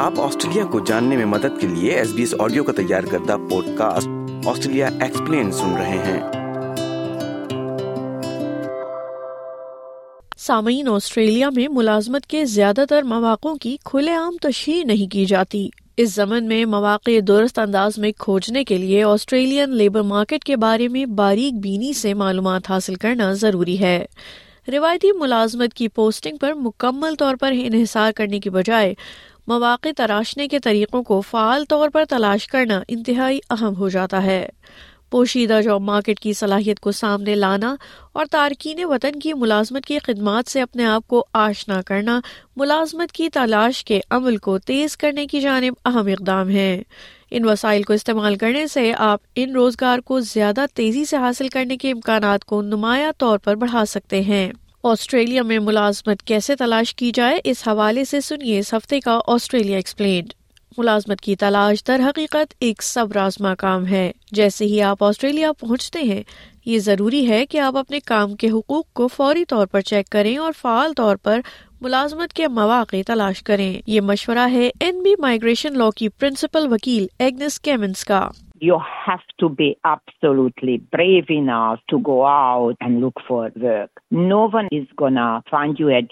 آپ آسٹریلیا کو جاننے میں مدد کے لیے ایس بی ایس آڈیو کا تیار کردہ پوڈ کاسٹ آسٹریلیا ایکسپلین سن رہے ہیں سامعین آسٹریلیا میں ملازمت کے زیادہ تر مواقع کی کھلے عام تشہیر نہیں کی جاتی اس زمن میں مواقع درست انداز میں کھوجنے کے لیے آسٹریلین لیبر مارکیٹ کے بارے میں باریک بینی سے معلومات حاصل کرنا ضروری ہے روایتی ملازمت کی پوسٹنگ پر مکمل طور پر انحصار کرنے کی بجائے مواقع تراشنے کے طریقوں کو فعال طور پر تلاش کرنا انتہائی اہم ہو جاتا ہے پوشیدہ جاب مارکیٹ کی صلاحیت کو سامنے لانا اور تارکین وطن کی ملازمت کی خدمات سے اپنے آپ کو آشنا کرنا ملازمت کی تلاش کے عمل کو تیز کرنے کی جانب اہم اقدام ہے ان وسائل کو استعمال کرنے سے آپ ان روزگار کو زیادہ تیزی سے حاصل کرنے کے امکانات کو نمایاں طور پر بڑھا سکتے ہیں آسٹریلیا میں ملازمت کیسے تلاش کی جائے اس حوالے سے سنیے اس ہفتے کا آسٹریلیا ایکسپلینڈ ملازمت کی تلاش در حقیقت ایک سب رازما کام ہے جیسے ہی آپ آسٹریلیا پہنچتے ہیں یہ ضروری ہے کہ آپ اپنے کام کے حقوق کو فوری طور پر چیک کریں اور فعال طور پر ملازمت کے مواقع تلاش کریں یہ مشورہ ہے این بی مائیگریشن لا کی پرنسپل وکیل ایگنس کیمنس کا you hate the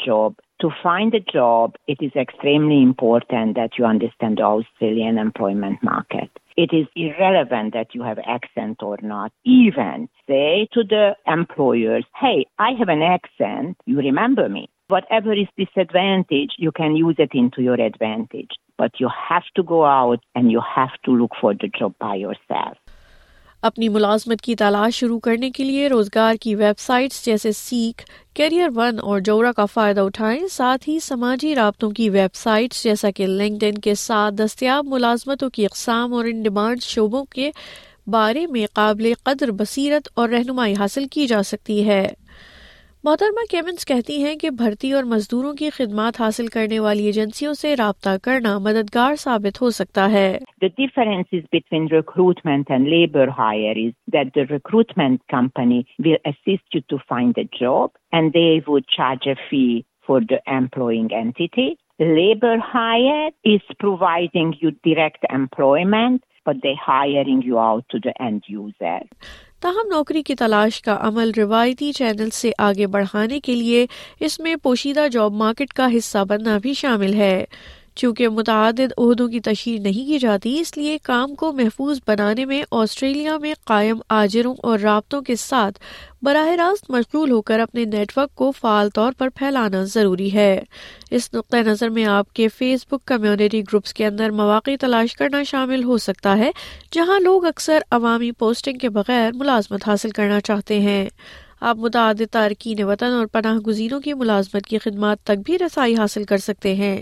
job it extremely important you understand Australian employment market and you hate nothing impulse I have used you remember me whatever is disadvantage, you can use it into your advantage. But you have to go out and you have to look for the job by yourself. اپنی ملازمت کی تلاش شروع کرنے کے لیے روزگار کی ویب سائٹس جیسے سیکھ کیریئر ون اور جورا کا فائدہ اٹھائیں ساتھ ہی سماجی رابطوں کی ویب سائٹس جیسا کہ لنکڈ ان کے ساتھ دستیاب ملازمتوں کی اقسام اور ان ڈیمانڈ شعبوں کے بارے میں قابل قدر بصیرت اور رہنمائی حاصل کی جا سکتی ہے محترمہ کیمنز کہتی ہیں کہ بھرتی اور مزدوروں کی خدمات حاصل کرنے والی ایجنسیوں سے رابطہ کرنا مددگار ثابت ہو سکتا ہے labor hire is that the labour hire is assist you to find a job and they the charge a fee for the employing entity. Labor the is providing you direct employment but they hiring you out to the end user. تاہم نوکری کی تلاش کا عمل روایتی channel سے آگے بڑھانے کے لیے اس میں پوشیدہ جاب مارکیٹ کا حصہ بننا بھی شامل ہے چونکہ متعدد عہدوں کی تشہیر نہیں کی جاتی اس لیے کام کو محفوظ بنانے میں آسٹریلیا میں قائم آجروں اور رابطوں کے ساتھ براہ راست مشغول ہو کر اپنے نیٹ ورک کو فعال طور پر پھیلانا ضروری ہے اس نقطۂ نظر میں آپ کے فیس بک کمیونٹی گروپس کے اندر مواقع تلاش کرنا شامل ہو سکتا ہے جہاں لوگ اکثر عوامی پوسٹنگ کے بغیر ملازمت حاصل کرنا چاہتے ہیں آپ متعدد تارکین وطن اور پناہ گزینوں کی ملازمت کی خدمات تک بھی رسائی حاصل کر سکتے ہیں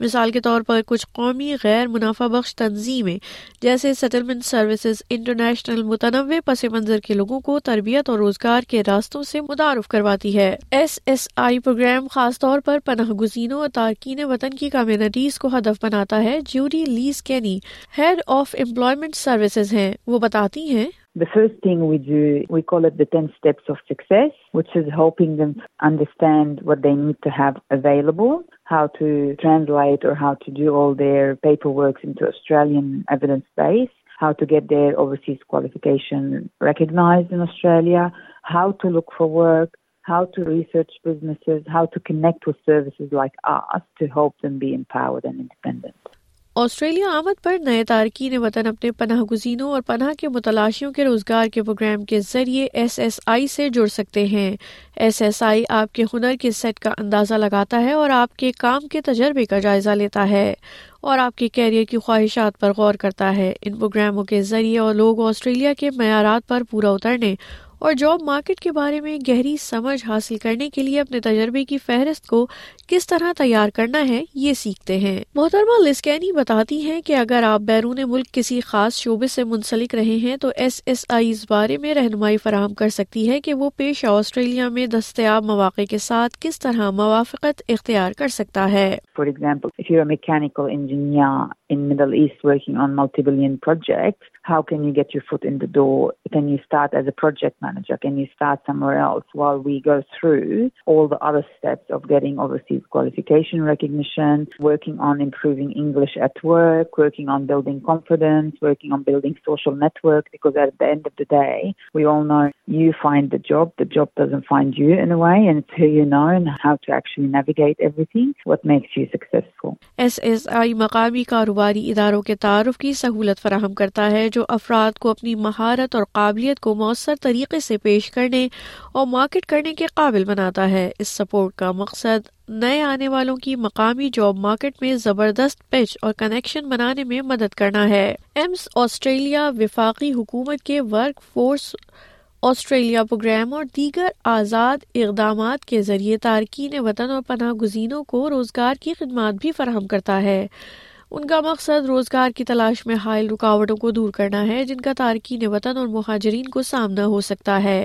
مثال کے طور پر کچھ قومی غیر منافع بخش تنظیمیں جیسے سیٹلمنٹ سروسز انٹرنیشنل متنوع پس منظر کے لوگوں کو تربیت اور روزگار کے راستوں سے متعارف کرواتی ہے ایس ایس آئی پروگرام خاص طور پر پناہ گزینوں اور تارکین وطن کی کمیونٹیز کو ہدف بناتا ہے Jury Liz Kenny head of employment services ہیں وہ بتاتی ہیں first ways we call stand available how to trans prize how to get overseas qualification recognise Australia how to look for work how to research business how to connect service Australia آمد پر نئے تارکین وطن اپنے پناہ گزینوں اور پناہ کے متلاشیوں کے روزگار کے پروگرام کے ذریعے ایس ایس آئی سے جڑ سکتے ہیں ایس ایس آئی آپ کے ہنر کے سیٹ کا اندازہ لگاتا ہے اور آپ کے کام کے تجربے کا جائزہ لیتا ہے اور آپ کے کیریئر کی خواہشات پر غور کرتا ہے ان پروگراموں کے ذریعے اور لوگ آسٹریلیا کے معیارات پر پورا اترنے اور جاب مارکیٹ کے بارے میں گہری سمجھ حاصل کرنے کے لیے اپنے تجربے کی فہرست کو کس طرح تیار کرنا ہے یہ سیکھتے ہیں محترمہ لسکینی بتاتی ہیں کہ اگر آپ بیرون ملک کسی خاص شعبے سے منسلک رہے ہیں تو ایس ایس آئی بارے میں رہنمائی فراہم کر سکتی ہے کہ وہ پیش آسٹریلیا میں دستیاب مواقع کے ساتھ کس طرح موافقت اختیار کر سکتا ہے for mechanical engineer in Middle East working on multi billion اداروں کے تعارف کی سہولت فراہم کرتا ہے جو افراد کو اپنی مہارت اور قابلیت کو مؤثر طریقے سے پیش کرنے اور مارکیٹ کرنے کے قابل بناتا ہے اس سپورٹ کا مقصد نئے آنے والوں کی مقامی جاب مارکیٹ میں زبردست پچ اور کنیکشن بنانے میں مدد کرنا ہے ایمس آسٹریلیا وفاقی حکومت کے ورک فورس آسٹریلیا پروگرام اور دیگر آزاد اقدامات کے ذریعے تارکین وطن اور پناہ گزینوں کو روزگار کی خدمات بھی فراہم کرتا ہے ان کا مقصد روزگار کی تلاش میں حائل رکاوٹوں کو دور کرنا ہے جن کا تارکین وطن اور مہاجرین کو سامنا ہو سکتا ہے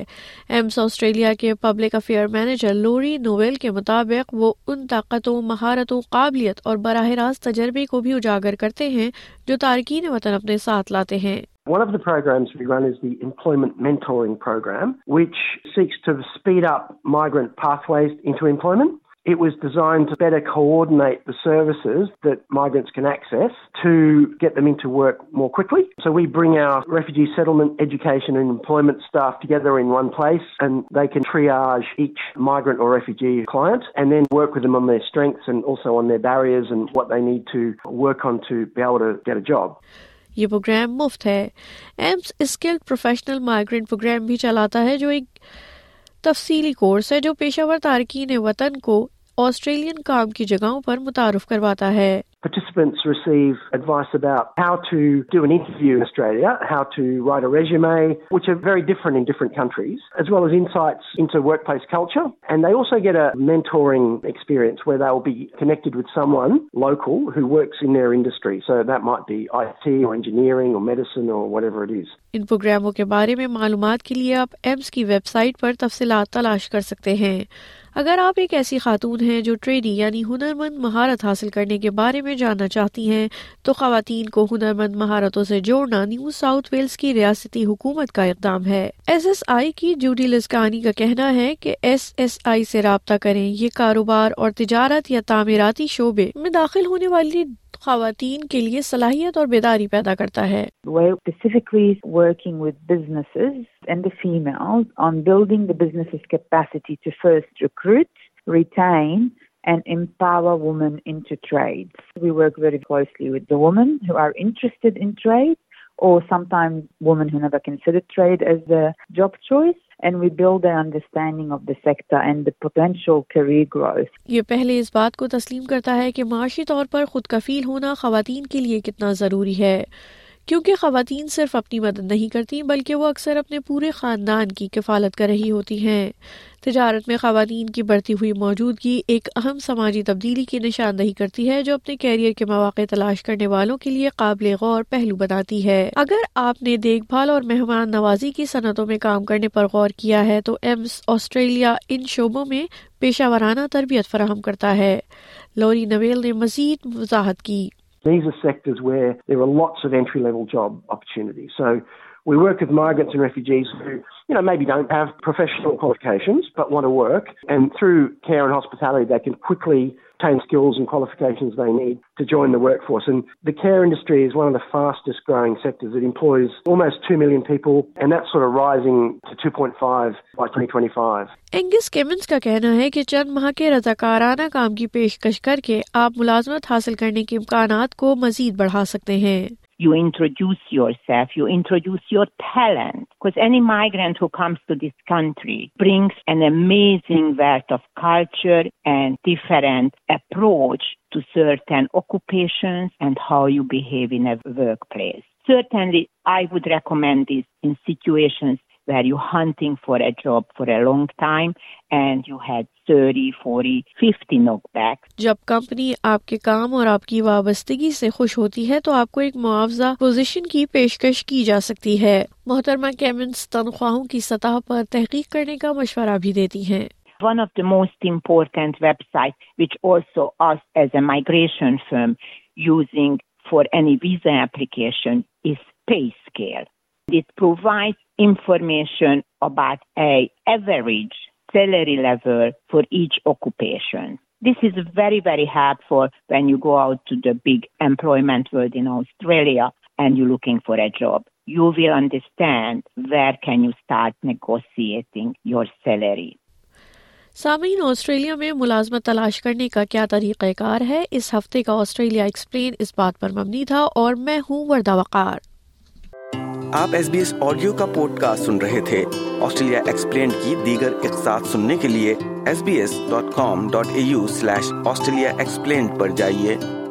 ایمس آسٹریلیا کے public affair manager Laurie Nowell کے مطابق وہ ان طاقتوں مہارتوں قابلیت اور براہ راست تجربے کو بھی اجاگر کرتے ہیں جو تارکین وطن اپنے ساتھ لاتے ہیں One of the programs we run is the Employment Mentoring Program, which seeks to speed up migrant pathways into employment. It was designed to better coordinate the services that migrants can access to get them into work more quickly. So we bring our refugee settlement education and employment staff together in one place and they can triage each migrant or refugee client and then work with them on their strengths and also on their barriers and what they need to work on to be able to get a job. یہ programme مفت ہے AMES skilled professional migrant programme بھی چلاتا ہے جو ایک تفصیلی course ہے جو پیشہ ور تارکین وطن کو آسٹریلین کام کی جگہوں پر متعارف کرواتا ہے ان پروگراموں کے بارے میں معلومات کے لیے آپ ایمس کی ویب سائٹ پر تفصیلات تلاش کر سکتے ہیں اگر آپ ایک ایسی خاتون ہیں جو ٹریڈی یعنی ہنر مند مہارت حاصل کرنے کے بارے میں جاننا چاہتی ہیں تو خواتین کو ہنر مند مہارتوں سے جوڑنا نیو ساؤتھ ویلس کی ریاستی حکومت کا اقدام ہے ایس ایس آئی کی جوڈی لسکانی کا کہنا ہے کہ ایس ایس آئی سے رابطہ کریں یہ کاروبار اور تجارت یا تعمیراتی شعبے میں داخل ہونے والی خواتین کے لیے صلاحیت اور بیداری پیدا کرتا ہے فیملس یہ پہلے اس بات کو تسلیم کرتا ہے کہ معاشی طور پر خود کفیل ہونا خواتین کے لیے کتنا ضروری ہے کیونکہ خواتین صرف اپنی مدد نہیں کرتی بلکہ وہ اکثر اپنے پورے خاندان کی کفالت کر رہی ہوتی ہیں تجارت میں خواتین کی بڑھتی ہوئی موجودگی ایک اہم سماجی تبدیلی کی نشاندہی کرتی ہے جو اپنے کیریئر کے مواقع تلاش کرنے والوں کے لیے قابل غور پہلو بناتی ہے اگر آپ نے دیکھ بھال اور مہمان نوازی کی صنعتوں میں کام کرنے پر غور کیا ہے تو ایمس آسٹریلیا ان شعبوں میں پیشہ وارانہ تربیت فراہم کرتا ہے لوری نویل نے مزید وضاحت کی sect as way not secondary لوگ job opportunity sir We work with migrants and refugees who, you know, maybe don't have professional qualifications but want to work and through care and hospitality they can quickly obtain skills and qualifications they need to join the workforce and the care industry is one of the fastest growing sectors. It employs almost 2 million people and that's sort of rising to 2.5 by 2025. Angus Cummins کا کہنا ہے کہ چند ماہ کے رضاکارانہ کام کی پیشکش کر کے آپ ملازمت حاصل کرنے کے امکانات کو مزید بڑھا سکتے ہیں You introduce yourself, you introduce your talent, because any migrant who comes to this country brings an amazing wealth of culture and different approach to certain occupations and how you behave in a workplace. Certainly, I would recommend this in situations where you're hunting for a job for a long time and you had 30, 40, 50 knockbacks. جب company آپ کے کام اور آپ کی وابستگی سے خوش ہوتی ہے تو آپ کو ایک معاوضہ پوزیشن کی پیشکش کی جا سکتی ہے محترمہ کیمنس تنخواہوں کی سطح پر تحقیق کرنے کا مشورہ بھی دیتی ہیں one of the most important websites, which also us as a migration firm using for any visa application is PayScale. It provides information about a average salary level for each occupation. This is very, very helpful when you go out to the big employment world in Australia and you're looking for a job. You will understand where can you start negotiating your salary. سامعین Australia میں ملازمت تلاش کرنے کا کیا طریقہ کار ہے اس ہفتے کا آسٹریلیا ایکسپلین اس بات پر مبنی تھا اور میں ہوں وردہ وقار آپ ایس بی ایس آڈیو کا پوڈ کاسٹ سن رہے تھے آسٹریلیا ایکسپلین کی دیگر اقساط سننے کے لیے S B S dot com dot A U slash Australia explained پر جائیے